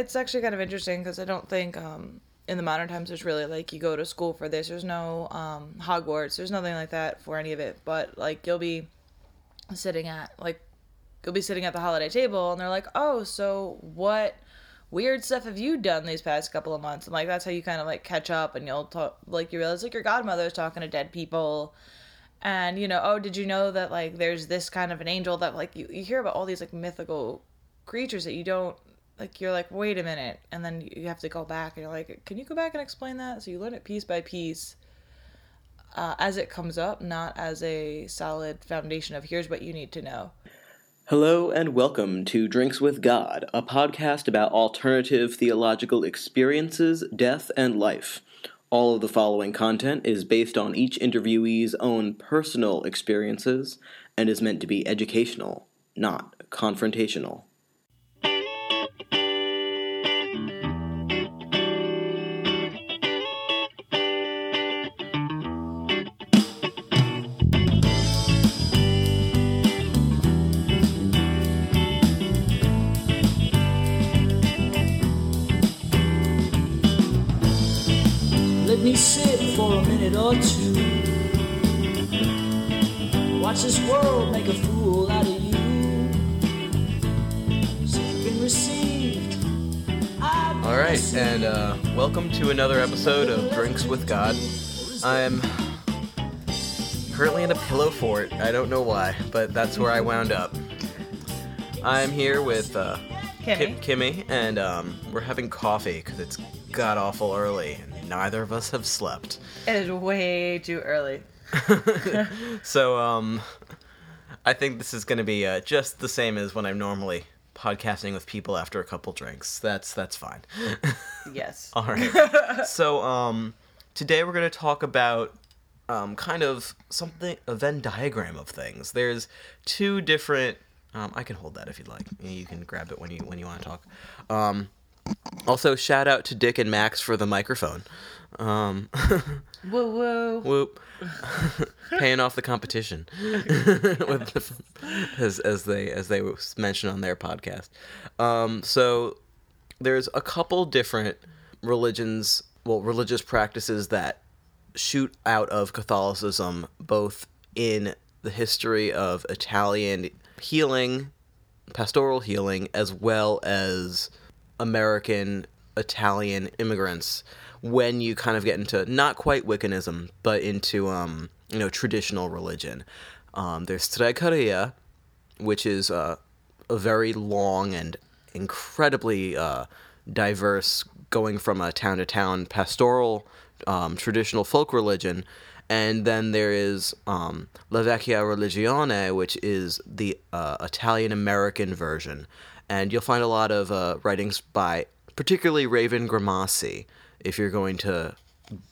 it's actually kind of interesting because I don't think um, in the modern times there's really like you go to school for this. There's no um, Hogwarts. There's nothing like that for any of it. But like you'll be sitting at like you'll be sitting at the holiday table and they're like, oh, so what weird stuff have you done these past couple of months? And like that's how you kind of like catch up and you'll talk like you realize like your godmother's talking to dead people and you know oh did you know that like there's this kind of an angel that like you, you hear about all these like mythical creatures that you don't like you're like wait a minute and then you have to go back and you're like can you go back and explain that so you learn it piece by piece uh, as it comes up not as a solid foundation of here's what you need to know Hello and welcome to Drinks with God, a podcast about alternative theological experiences, death, and life. All of the following content is based on each interviewee's own personal experiences and is meant to be educational, not confrontational. Or two. Watch this world make a fool out of you. So been received. Been All right, received. and uh, welcome to another episode of Drinks with God. I'm currently in a pillow fort. I don't know why, but that's where I wound up. I'm here with uh, Kimmy. Ki- Kimmy, and um, we're having coffee because it's god awful early, and neither of us have slept. It is way too early So, um, I think this is going to be uh, just the same as when I'm normally podcasting with people after a couple drinks. That's that's fine. yes All right. so, um, today we're going to talk about um, kind of something a Venn diagram of things. There's two different. Um, I can hold that if you'd like. You can grab it when you when you want to talk. Um, also, shout out to Dick and Max for the microphone. Um, woo woo whoop, paying off the competition, with the, as as they as they mentioned on their podcast. Um, so there's a couple different religions, well, religious practices that shoot out of Catholicism, both in the history of Italian healing, pastoral healing, as well as American Italian immigrants. When you kind of get into not quite Wiccanism, but into um, you know traditional religion, um, there's Stregheria, which is uh, a very long and incredibly uh, diverse, going from a town to town pastoral um, traditional folk religion. And then there is um, La Vecchia Religione, which is the uh, Italian American version. And you'll find a lot of uh, writings by particularly Raven Grimassi if you're going to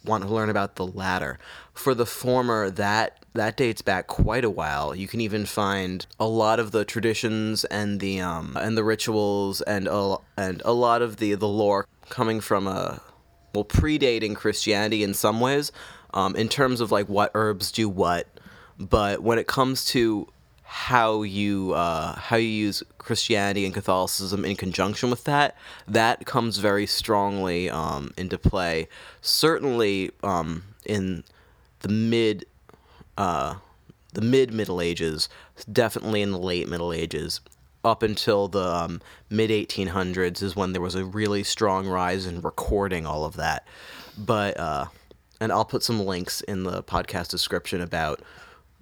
want to learn about the latter. For the former, that that dates back quite a while. You can even find a lot of the traditions and the um, and the rituals and a, and a lot of the the lore coming from a well predating Christianity in some ways, um, in terms of like what herbs do what. But when it comes to how you uh, how you use Christianity and Catholicism in conjunction with that, that comes very strongly um, into play. Certainly um, in the mid uh, the mid Middle Ages, definitely in the late Middle Ages, up until the um, mid 1800s is when there was a really strong rise in recording all of that. But uh, and I'll put some links in the podcast description about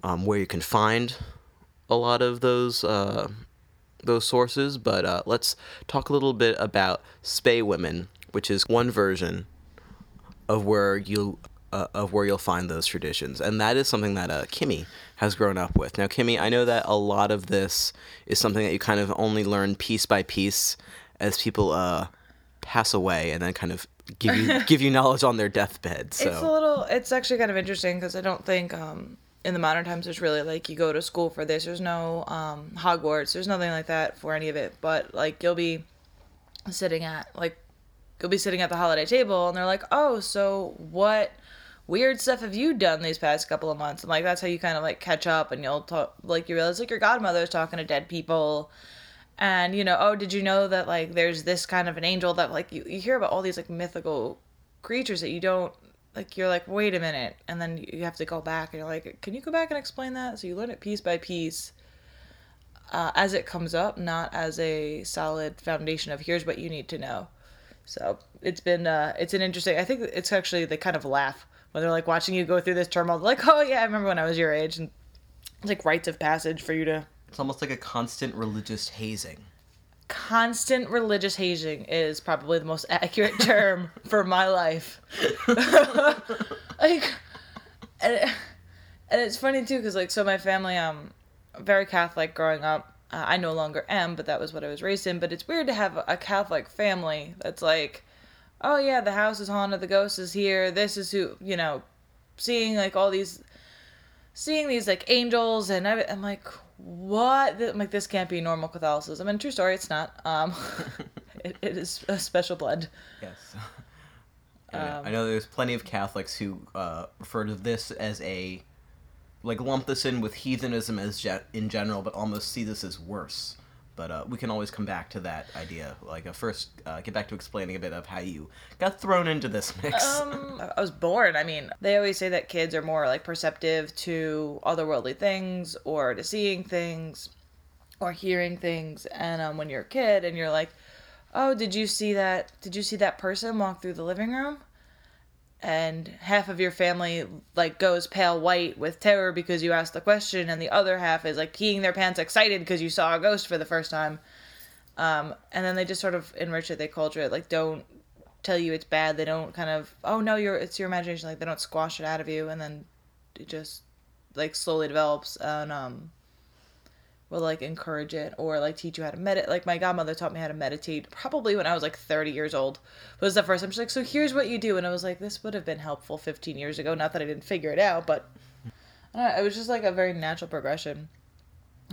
um, where you can find a lot of those uh, those sources. But uh, let's talk a little bit about Spay Women, which is one version of where you uh, of where you'll find those traditions, and that is something that uh, Kimmy has grown up with. Now, Kimmy, I know that a lot of this is something that you kind of only learn piece by piece as people uh, pass away, and then kind of give you give you knowledge on their deathbed. So It's a little. It's actually kind of interesting because I don't think um, in the modern times there's really like you go to school for this. There's no um, Hogwarts. There's nothing like that for any of it. But like you'll be sitting at like you'll be sitting at the holiday table and they're like, oh, so what weird stuff have you done these past couple of months? And like that's how you kind of like catch up and you'll talk like you realize like your godmother's talking to dead people. and you know, oh, did you know that like there's this kind of an angel that like you, you hear about all these like mythical creatures that you don't like you're like wait a minute and then you have to go back and you're like can you go back and explain that so you learn it piece by piece uh, as it comes up not as a solid foundation of here's what you need to know so it's been uh, it's an interesting i think it's actually they kind of laugh when they're like watching you go through this turmoil like oh yeah i remember when i was your age and it's like rites of passage for you to It's almost like a constant religious hazing. Constant religious hazing is probably the most accurate term for my life. like, and, it- and it's funny too because like so my family um very Catholic growing up. Uh, I no longer am, but that was what I was raised in. But it's weird to have a Catholic family that's like, oh yeah, the house is haunted, the ghost is here. This is who you know, seeing like all these seeing these like angels and I, I'm like, what? I'm like, this can't be normal Catholicism. And true story, it's not. Um, it, it is a special blend. Yes. I know there's plenty of Catholics who uh, refer to this as a like lump this in with heathenism as ge- in general, but almost see this as worse. But uh, we can always come back to that idea. Like uh, first, uh, get back to explaining a bit of how you got thrown into this mix. Um, I was born. I mean, they always say that kids are more like perceptive to otherworldly things or to seeing things or hearing things. And um, when you're a kid and you're like, oh, did you see that? Did you see that person walk through the living room? And half of your family like goes pale white with terror because you asked the question, and the other half is like peeing their pants excited because you saw a ghost for the first time. Um, and then they just sort of enrich it. They culture it. Like, don't tell you it's bad. They don't kind of, oh no, you're it's your imagination. Like they don't squash it out of you, and then it just like slowly develops and um will like encourage it or like teach you how to meditate. Like my godmother taught me how to meditate probably when I was like 30 years old. Was the first time she's like, so here's what you do, and I was like, this would have been helpful 15 years ago. Not that I didn't figure it out, but I don't know, it was just like a very natural progression,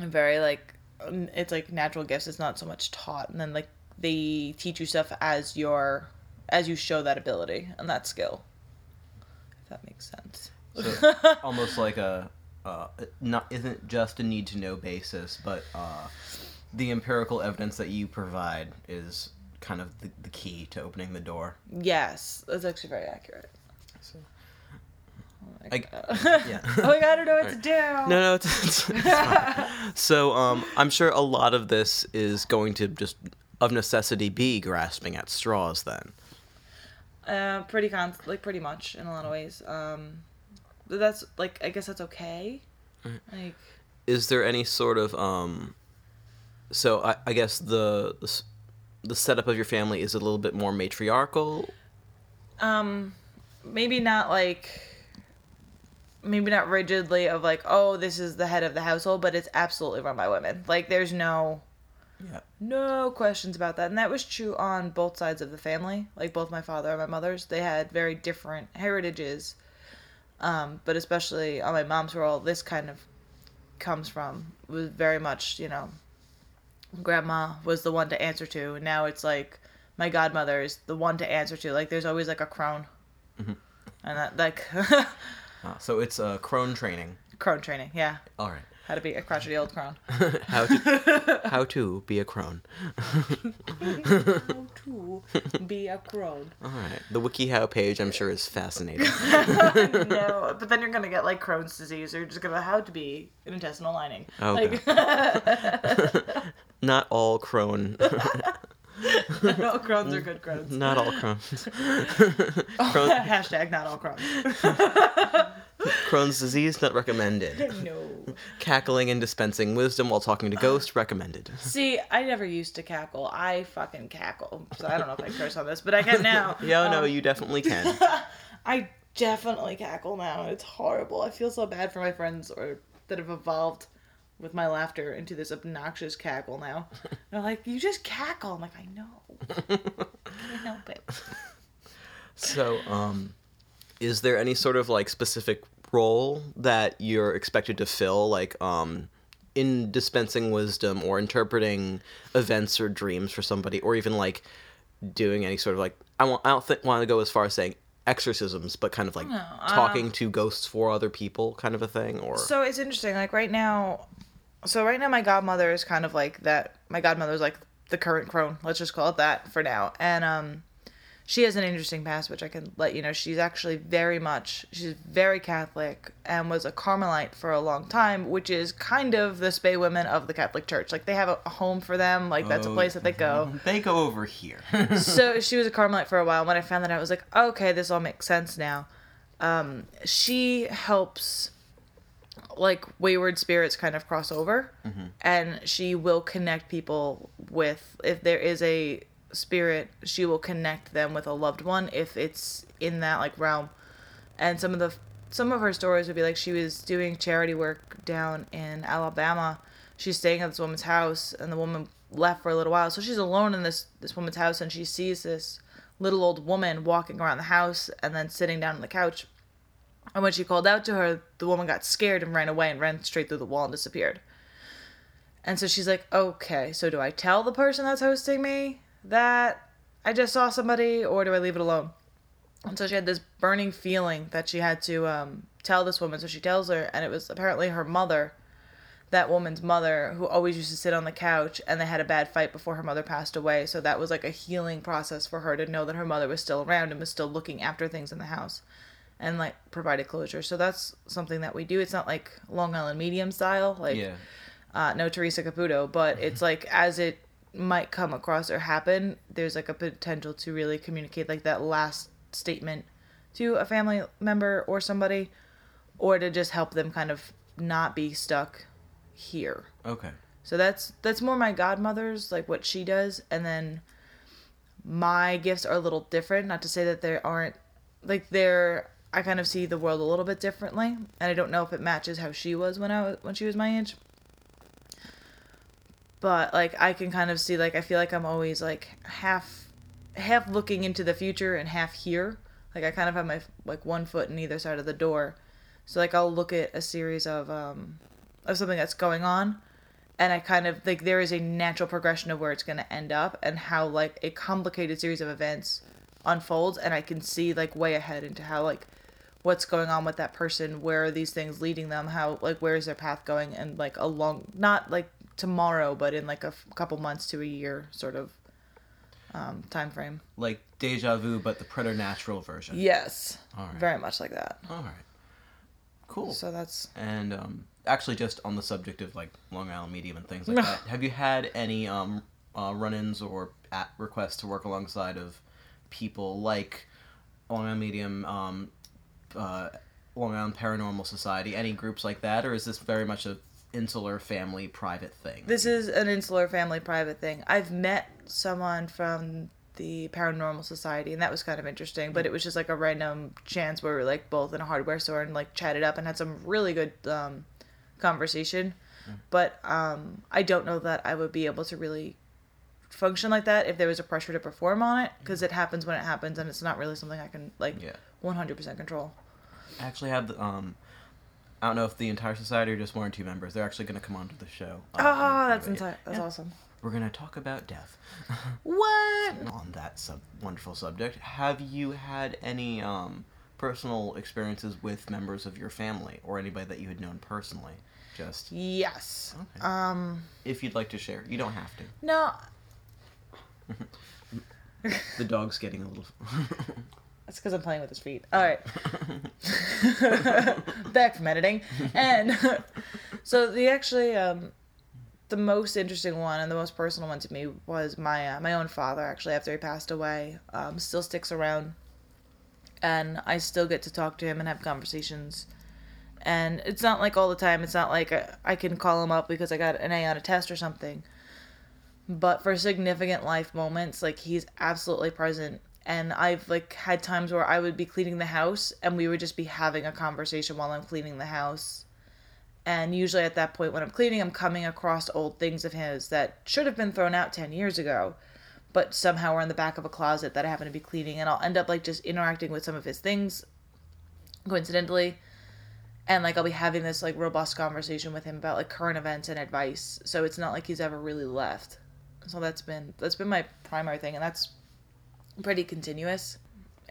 and very like it's like natural gifts. It's not so much taught, and then like they teach you stuff as your as you show that ability and that skill. If that makes sense. So, almost like a uh, not isn't just a need to know basis, but uh, the empirical evidence that you provide is kind of the, the key to opening the door. Yes, that's actually very accurate. So, Oh my I- yeah. oh my god, I don't know what to do. No, no, it's, it's, it's fine. So, um, I'm sure a lot of this is going to just of necessity be grasping at straws. Then, Uh, pretty con like pretty much in a lot of ways. Um, that's like I guess that's okay. Like is there any sort of um? So I, I guess the, the the setup of your family is a little bit more matriarchal. um, maybe not like maybe not rigidly of like oh this is the head of the household, but it's absolutely run by women. Like there's no Yeah. no questions about that and that was true on both sides of the family like both my father and my mother's they had very different heritages um, but especially on my mom's role, this kind of comes from was very much you know grandma was the one to answer to. And now it's like my godmother is the one to answer to. Like there's always like a crone. And that like Uh, so it's uh, crone training. crone training yeah. All right. How to be a crotchety old crone how to how to be a crone. how to be a crone All right. The WikiHow page, I'm sure, is fascinating. no, but then you're gonna get like Crohn's disease, or you're just gonna how to be an intestinal lining. Oh, like, not all crone. not all crones are good crones. Not all crones. Hashtag not all Crohn's. Crohn's disease not recommended. no. Cackling and dispensing wisdom while talking to ghosts recommended. See, I never used to cackle. I fucking cackle. So I don't know if I curse on this, but I can now. Yeah, no, Um, you definitely can. I definitely cackle now. It's horrible. I feel so bad for my friends or that have evolved with my laughter into this obnoxious cackle now. They're like, you just cackle. I'm like, I know. I can't help it. So, um, is there any sort of like specific role that you're expected to fill, like um, in dispensing wisdom or interpreting events or dreams for somebody, or even like doing any sort of like I want I don't think want to go as far as saying exorcisms, but kind of like talking to ghosts for other people, kind of a thing, or So it's interesting. Like right now, so right now, my godmother is kind of like that my godmother's like the current crone. Let's just call it that for now. And um, she has an interesting past, which I can let you know. She's actually very much, she's very Catholic and was a Carmelite for a long time, which is kind of the Spay women of the Catholic Church. Like they have a, home for them. Like that's a Oh, place that they go. They go over here. so she was a Carmelite for a while. When I found that out, I was like, okay, this all makes sense now. Um, she helps like wayward spirits kind of cross over, and she will connect people with if there is a spirit, she will connect them with a loved one if it's in that like realm. And some of the some of her stories would be like she was doing charity work down in Alabama. She's staying at this woman's house, and the woman left for a little while. So she's alone in this this woman's house, and she sees this little old woman walking around the house and then sitting down on the couch. And when she called out to her, the woman got scared and ran away and ran straight through the wall and disappeared. And so she's like, okay, so do I tell the person that's hosting me that I just saw somebody or do I leave it alone? And so she had this burning feeling that she had to um, tell this woman. So she tells her, and it was apparently her mother, that woman's mother, who always used to sit on the couch, and they had a bad fight before her mother passed away. So that was like a healing process for her to know that her mother was still around and was still looking after things in the house and like provided closure. So that's something that we do. It's not like Long Island medium style, like yeah. uh, no Teresa Caputo, but it's like as it might come across or happen, there's like a potential to really communicate like that last statement to a family member or somebody, or to just help them kind of not be stuck here. Okay. So that's that's more my godmother's like what she does, and then my gifts are a little different. Not to say that there aren't like they're. I kind of see the world a little bit differently, and I don't know if it matches how she was when I was when she was my age. But like I can kind of see like I feel like I'm always like half half looking into the future and half here. Like I kind of have my like one foot in either side of the door. So like I'll look at a series of um of something that's going on and I kind of like there is a natural progression of where it's going to end up and how like a complicated series of events unfolds and I can see like way ahead into how like what's going on with that person where are these things leading them how like where is their path going and like a long not like tomorrow but in like a f- couple months to a year sort of um time frame Like deja vu, but the preternatural version. yes All right. very much like that All right. Cool. so that's And um, actually, just on the subject of like Long Island Medium and things like that, have you had any um, uh, run-ins or at requests to work alongside of people like Long Island Medium, um, uh, Long Island Paranormal Society, any groups like that, or is this very much a insular family private thing? This is an insular family private thing. I've met someone from the Paranormal Society, and that was kind of interesting. But it was just like a random chance where we were like both in a hardware store and like chatted up and had some really good um, conversation. But um, I don't know that I would be able to really function like that if there was a pressure to perform on it because it happens when it happens and it's not really something I can like Yeah. 100% control. I actually have the, um, I don't know if the entire society or just one or two members. They're actually going to come onto the show. um, Oh, that's inside. That's Yeah. awesome. We're going to talk about death. What? on that sub- wonderful subject, have you had any um, personal experiences with members of your family or anybody that you had known personally? Just Yes. Okay. Um. if you'd like to share, you don't have to. No. The dog's getting a little. That's because I'm playing with his feet. All right. Back from editing, and so the actually um, the most interesting one and the most personal one to me was my uh, my own father. Actually, after he passed away, um, still sticks around, and I still get to talk to him and have conversations. And it's not like all the time. It's not like I, I can call him up because I got an A on a test or something. But for significant life moments, like he's absolutely present and I've like had times where I would be cleaning the house and we would just be having a conversation while I'm cleaning the house. And usually at that point when I'm cleaning, I'm coming across old things of his that should have been thrown out 10 years ago, but somehow are in the back of a closet that I happen to be cleaning and I'll end up like just interacting with some of his things coincidentally. And like I'll be having this like robust conversation with him about like current events and advice. So it's not like he's ever really left. So that's been that's been my primary thing and that's pretty continuous.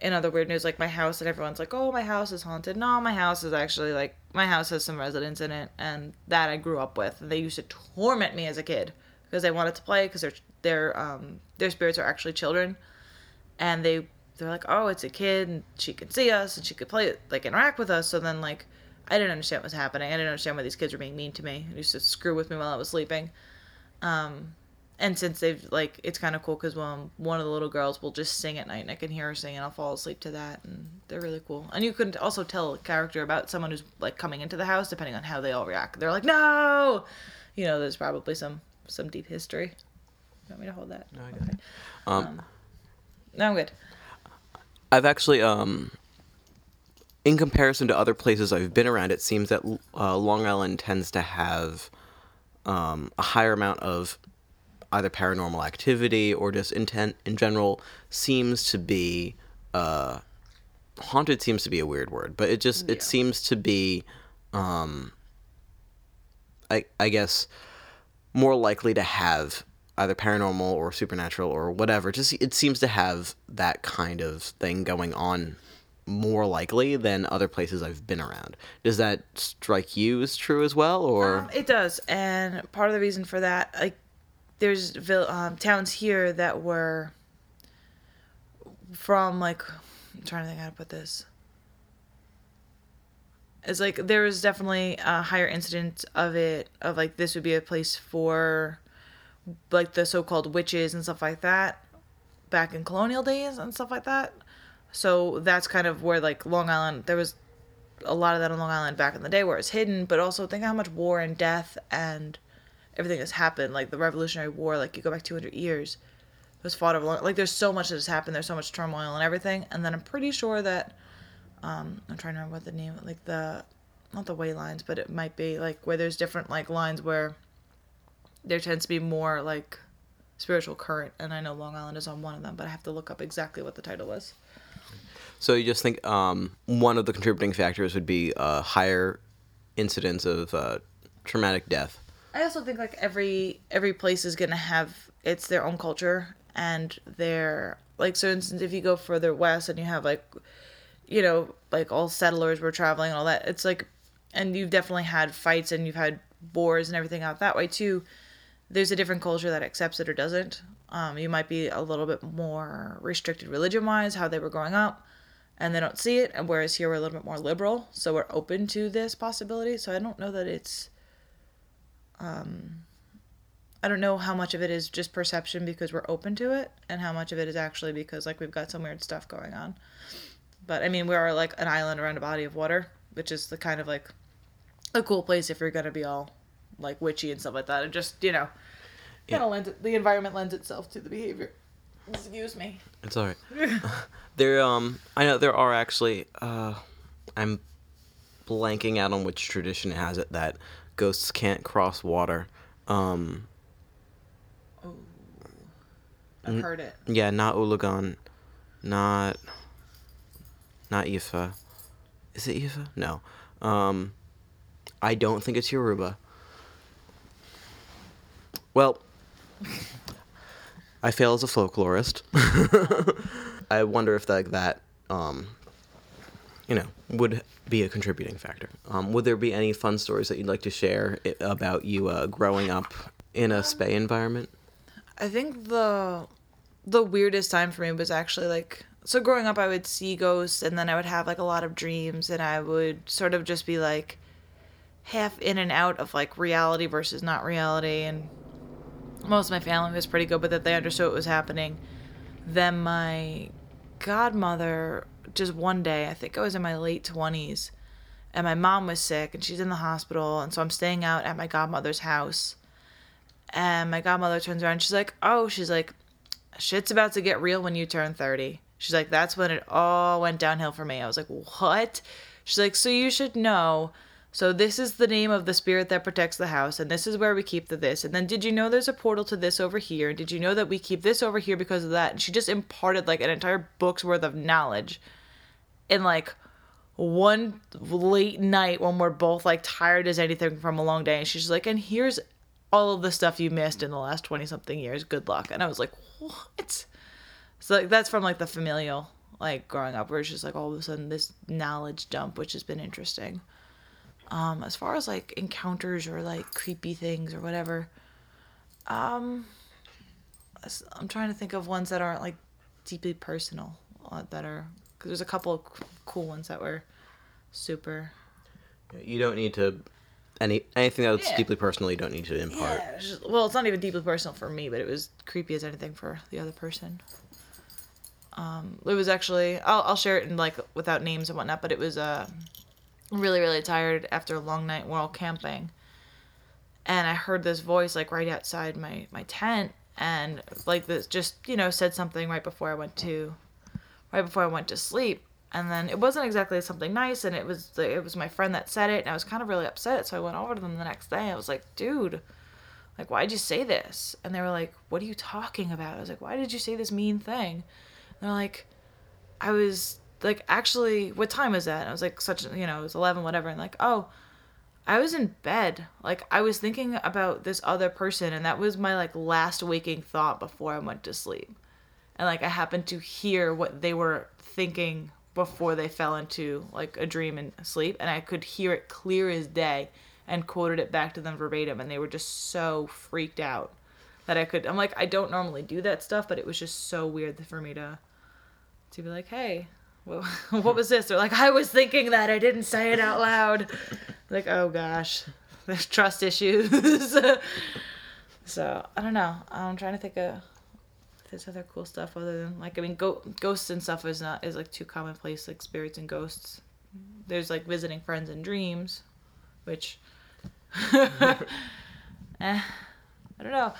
In other weird news, like my house, and everyone's like, "Oh, my house is haunted." No, my house is actually like my house has some residents in it, and that I grew up with. They used to torment me as a kid because they wanted to play because their their um their spirits are actually children, and they they're like, oh, it's a kid and she can see us and she could play like interact with us. So then like, I didn't understand what was happening. I didn't understand why these kids were being mean to me. They used to screw with me while I was sleeping. Um, and since they've like, it's kind of cool because um, one of the little girls will just sing at night and I can hear her sing and I'll fall asleep to that and they're really cool. And you can also tell a character about someone who's like coming into the house depending on how they all react. They're like, no, you know, there's probably some some deep history. You want me to hold that? No, I got it. Um, No, I'm good. I've actually, um, in comparison to other places I've been around, it seems that uh, Long Island tends to have um, a higher amount of either paranormal activity or just intent in general seems to be uh, haunted seems to be a weird word, but it just it seems to be, um, I I guess, more likely to have either paranormal or supernatural or whatever. Just it seems to have that kind of thing going on more likely than other places I've been around. Does that strike you as true as well, or Um, it does, and part of the reason for that, like, there's vil- um, towns here that were from like, I'm trying to think how to put this. It's like there was definitely a higher incidence of it of like this would be a place for like the so-called witches and stuff like that back in colonial days and stuff like that. So that's kind of where like Long Island there was a lot of that on Long Island back in the day where it's hidden, but also think how much war and death and everything that's happened. Like the Revolutionary War, like you go back 200 years, it was fought over. Like there's so much that has happened. There's so much turmoil and everything. And then I'm pretty sure that um, I'm trying to remember what the name, like the not the way lines, but it might be like where there's different like lines where there tends to be more like spiritual current. And I know Long Island is on one of them, but I have to look up exactly what the title was. so you just think um, one of the contributing factors would be a higher incidence of uh, traumatic death? I also think like every every place is gonna have it's their own culture and their like so instance if you go further west and you have like you know like all settlers were traveling and all that it's like and you've definitely had fights and you've had wars and everything out that way too there's a different culture that accepts it or doesn't. Um, you might be a little bit more restricted religion wise how they were growing up and they don't see it and whereas here we're a little bit more liberal so we're open to this possibility so i don't know that it's I don't know how much of it is just perception because we're open to it, and how much of it is actually because like we've got some weird stuff going on. But I mean, we are like an island around a body of water, which is the kind of like a cool place if you're gonna be all like witchy and stuff like that. It just you know, kind of lends it, the environment lends itself to the behavior. Excuse me. It's all right. there, um, I know there are actually. Uh, I'm blanking out on which tradition has it that ghosts can't cross water. Um, oh, I've heard it. yeah, not Ulagan, not not Ifa. Is it Ifa? No. Um, I don't think it's Yoruba. Well, I fail as a folklorist. I wonder if like that, um, you know, would be a contributing factor. Um, would there be any fun stories that you'd like to share about you uh, growing up in a spay environment? I think the the weirdest time for me was actually like so growing up I would see ghosts and then I would have like a lot of dreams and I would sort of just be like half in and out of like reality versus not reality and most of my family was pretty good with it. They understood what was happening. Then my godmother just one day, I think I was in my late 20s, and my mom was sick and she's in the hospital and so I'm staying out at my godmother's house and my godmother turns around. She's like, "Oh, she's like, shit's about to get real when you turn 30." She's like, "That's when it all went downhill for me." I was like, "What?" She's like, "So you should know. So this is the name of the spirit that protects the house, and this is where we keep the this. And then did you know there's a portal to this over here? Did you know that we keep this over here because of that?" And she just imparted like an entire book's worth of knowledge in like one late night when we're both like tired as anything from a long day and she's like and here's all of the stuff you missed in the last 20 something years good luck and i was like what so like that's from like the familial like growing up where it's just like all of a sudden this knowledge dump which has been interesting um as far as like encounters or like creepy things or whatever Um, I'm trying to think of ones that aren't like deeply personal. Uh, that are because there's a couple of cool ones that were super. You don't need to any anything that's Yeah. deeply personal. You don't need to impart. Yeah, it's just- well, it's not even deeply personal for me, but it was creepy as anything for the other person. Um, it was actually I'll I'll share it in like without names and whatnot, but it was uh really really tired after a long night. We're camping, and I heard this voice like right outside my my tent, and like this just you know said something right before I went to right before I went to sleep. And then it wasn't exactly something nice, and it was it was my friend that said it, and I was kind of really upset. So I went over to them the next day. I was like, "Dude, like why'd you say this?" And they were like, "What are you talking about?" I was like, "Why did you say this mean thing?" And they're like, "I was like, actually, what time is that?" And I was like, "Such, you know, it was eleven, whatever." And like, "Oh, I was in bed. Like I was thinking about this other person, and that was my like last waking thought before I went to sleep." and like I happened to hear what they were thinking before they fell into like a dream and sleep, and I could hear it clear as day, and quoted it back to them verbatim, and they were just so freaked out that I could. I'm like, I don't normally do that stuff, but it was just so weird for me to to be like, hey. What, was this? They're like, I was thinking that. I didn't say it out loud. Like, oh gosh, there's trust issues. so I don't know. I'm trying to think of there's other cool stuff other than like I mean go- ghosts and stuff is not is like too commonplace like spirits and ghosts. There's like visiting friends in dreams, which eh, I don't know.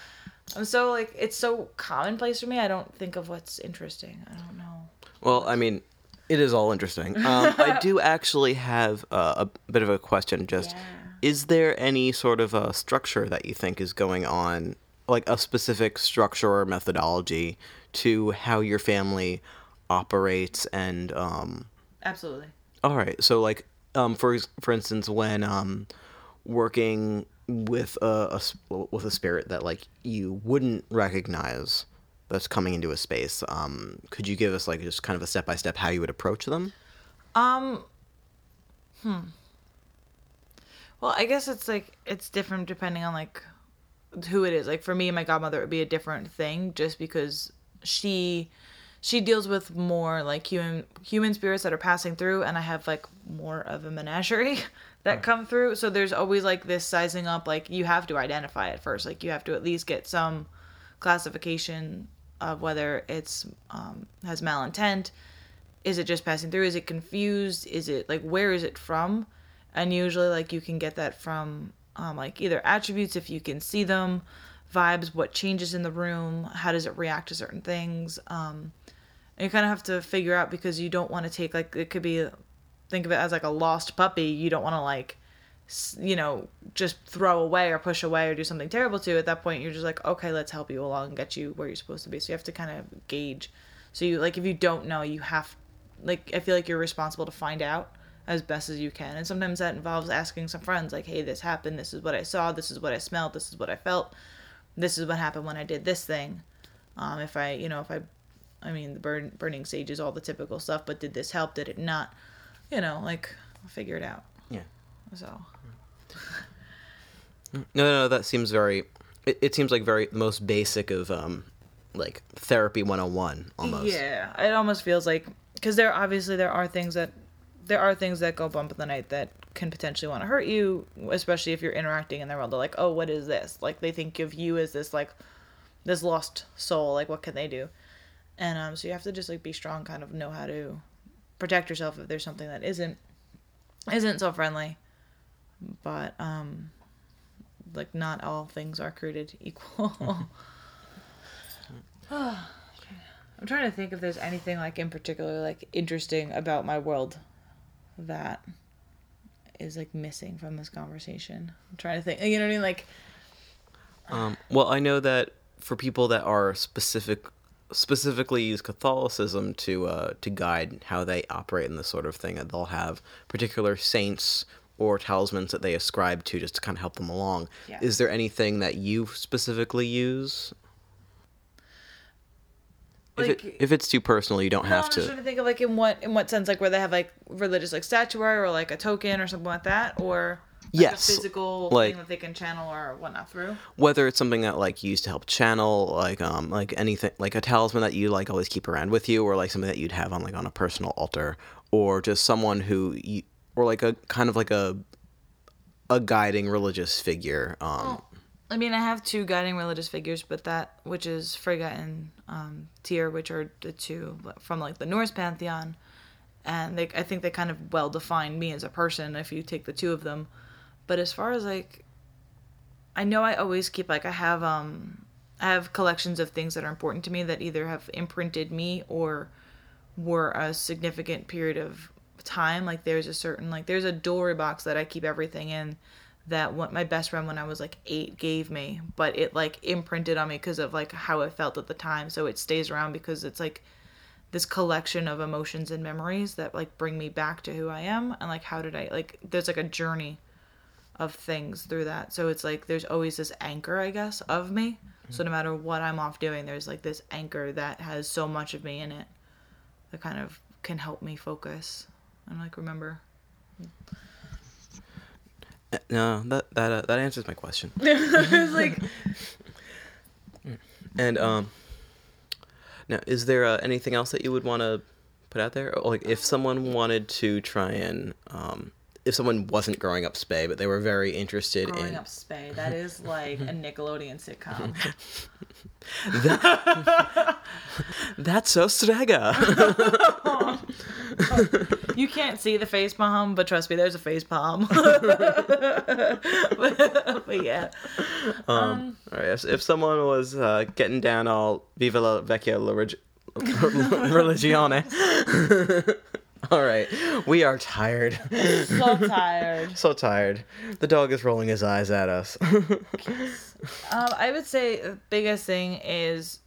I'm so like it's so commonplace for me. I don't think of what's interesting. I don't know. Well, I mean, it is all interesting. Um, I do actually have uh, a bit of a question. Just, Yeah. is there any sort of a structure that you think is going on, like a specific structure or methodology to how your family operates? And um, Absolutely. all right, so like, um, for for instance, when um, working with a with a spirit that like you wouldn't recognize that's coming into a space um could you give us like just kind of a step by step how you would approach them Um. Hmm. Well, I guess it's like it's different depending on like who it is. Like for me, and my godmother it would be a different thing, just because she she deals with more like human human spirits that are passing through, and I have like more of a menagerie that come through. So there's always like this sizing up. Like you have to identify it first. Like you have to at least get some classification of whether it's um, has malintent. Is it just passing through? Is it confused? Is it like where is it from? And usually like you can get that from um, like either attributes if you can see them vibes what changes in the room how does it react to certain things um, and you kind of have to figure out because you don't want to take like it could be think of it as like a lost puppy. You don't want to like you know just throw away or push away or do something terrible to at that point you're just like okay let's help you along and get you where you're supposed to be. So you have to kind of gauge. So you like if you don't know you have like i feel like you're responsible to find out as best as you can. And sometimes that involves asking some friends like hey this happened. This is what i saw. This is what i smelled. This is what i felt. This is what happened when i did this thing. Um if i you know if i i mean the burn, burning sage is all the typical stuff but did this help? Did it not? You know like figure it out. Yeah. So no no that seems very it, it seems like very most basic of um like therapy 101 almost Yeah, it almost feels like because there obviously there are things that there are things that go bump in the night that can potentially want to hurt you, especially if you're interacting in their world. They're like, oh, what is this? Like they think of you as this like this lost soul. Like what can they do? And um, so you have to just like be strong, kind of know how to protect yourself if there's something that isn't isn't so friendly. But um, like not all things are created equal. I'm trying to think if there's anything like in particular like interesting about my world that is like missing from this conversation. I'm trying to think. You know what I mean? Like Um, well, I know that for people that are specific, specifically use Catholicism to uh, to guide how they operate in this sort of thing, that they'll have particular saints or talismans that they ascribe to just to kind of help them along. Yeah. Is there anything that you specifically use? if, Like- it, if it's too personal, you don't No, have I'm just trying to. to think of like in what in what sense like where they have like religious like statuary or like a token or something like that or Yes, a physical like- thing that they can channel or whatnot through. whether it's something that like you use to help channel like um like anything like a talisman that you like always keep around with you or like something that you'd have on like on a personal altar or just someone who you or like a kind of like a a guiding religious figure um I mean, I have two guiding religious figures, but that which is Frigga and um, Tyr, which are the two from like the Norse pantheon, and they I think they kind of well define me as a person if you take the two of them. But as far as like, I know I always keep like I have um I have collections of things that are important to me that either have imprinted me or were a significant period of time. Like there's a certain like there's a jewelry box that I keep everything in that what my best friend when I was like eight gave me, but it like imprinted on me because of like how it felt at the time. So it stays around because it's like this collection of emotions and memories that like bring me back to who I am and like how did I like there's like a journey of things through that. So it's like there's always this anchor, I guess, of me. So mm. no matter what I'm off doing, there's like this anchor that has so much of me in it that kind of can help me focus and like remember. no that that uh, that answers my question it's like and um now is there uh, anything else that you would want to put out there Or, like if someone wanted to try and um if someone wasn't growing up spay but they were very interested growing in growing up spay. That is like a Nickelodeon sitcom. that's so strega You can't see the face palm, but trust me, there's a face palm. but, but yeah. All right. If, if someone was uh, getting down all Viva la Vecchia la Religione. All right. We are tired. So tired. so tired. The dog is rolling his eyes at us. Um, I would say the biggest thing is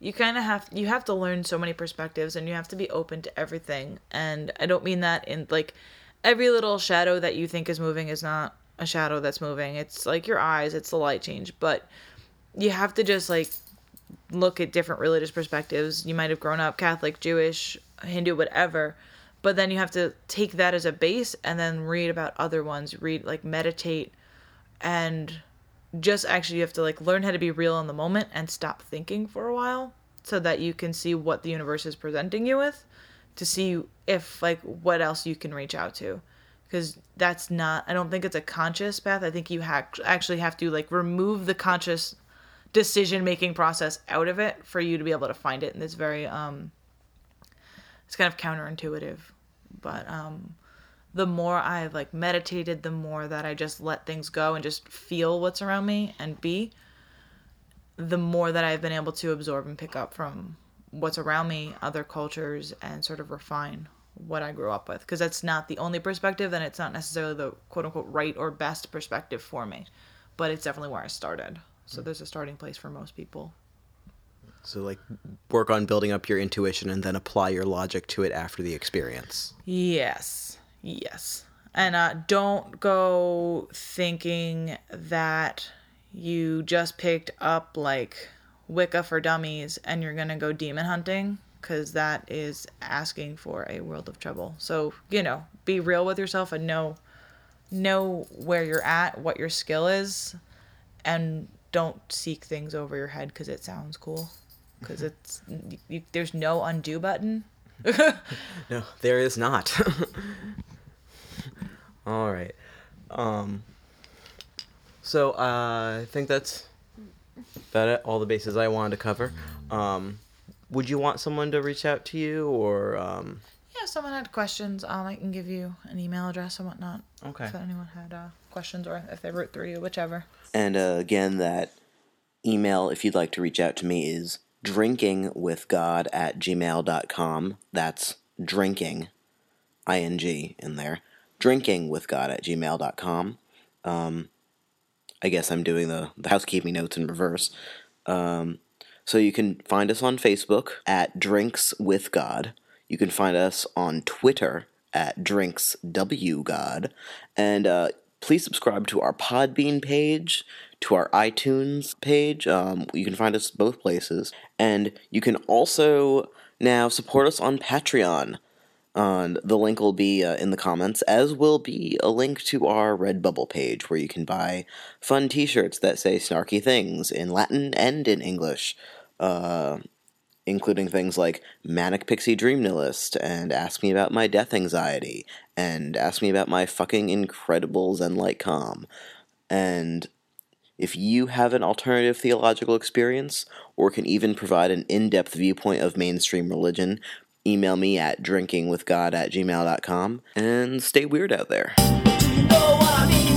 you kind of have you have to learn so many perspectives and you have to be open to everything. And I don't mean that in like every little shadow that you think is moving is not a shadow that's moving. It's like your eyes, it's the light change, but you have to just like look at different religious perspectives. You might have grown up Catholic, Jewish, Hindu, whatever, but then you have to take that as a base and then read about other ones, read like meditate and just actually you have to like learn how to be real in the moment and stop thinking for a while so that you can see what the universe is presenting you with to see if like what else you can reach out to. Because that's not i don't think it's a conscious path. I think you ha- actually have to like remove the conscious decision making process out of it for you to be able to find it and it's very um it's kind of counterintuitive but um the more I've like meditated, the more that I just let things go and just feel what's around me and be, the more that I've been able to absorb and pick up from what's around me, other cultures, and sort of refine what I grew up with. Because that's not the only perspective, and it's not necessarily the quote unquote right or best perspective for me, but it's definitely where I started. So there's a starting place for most people. So, like, work on building up your intuition and then apply your logic to it after the experience. Yes. Yes. And uh, don't go thinking that you just picked up like Wicca for Dummies and you're going to go demon hunting because that is asking for a world of trouble. So, you know, be real with yourself and know know where you're at, what your skill is, and don't seek things over your head because it sounds cool. Because it's you, there's no undo button. No, there is not. All right. Um. So uh, I think that's about it. All the bases I wanted to cover. Um, would you want someone to reach out to you, or um, Yeah, if someone had questions, um, I can give you an email address and whatnot. Okay. If anyone had uh, questions or if they wrote through you, whichever. And uh, again, that email, if you'd like to reach out to me, is drinkingwithgod at gmail.com. That's drinking, ing in there. Drinkingwithgod at gmail.com. Um, I guess I'm doing the, the housekeeping notes in reverse. Um, so you can find us on Facebook at Drinks with God. You can find us on Twitter at Drinks W God. And uh, please subscribe to our Podbean page, to our iTunes page. Um, you can find us both places. And you can also now support us on Patreon. And the link will be uh, in the comments, as will be a link to our Redbubble page where you can buy fun t shirts that say snarky things in Latin and in English, uh, including things like Manic Pixie Dream Nihilist and Ask Me About My Death Anxiety and Ask Me About My Fucking Incredible Zen Light Calm. And if you have an alternative theological experience or can even provide an in depth viewpoint of mainstream religion, email me at drinkingwithgod at gmail.com and stay weird out there. You know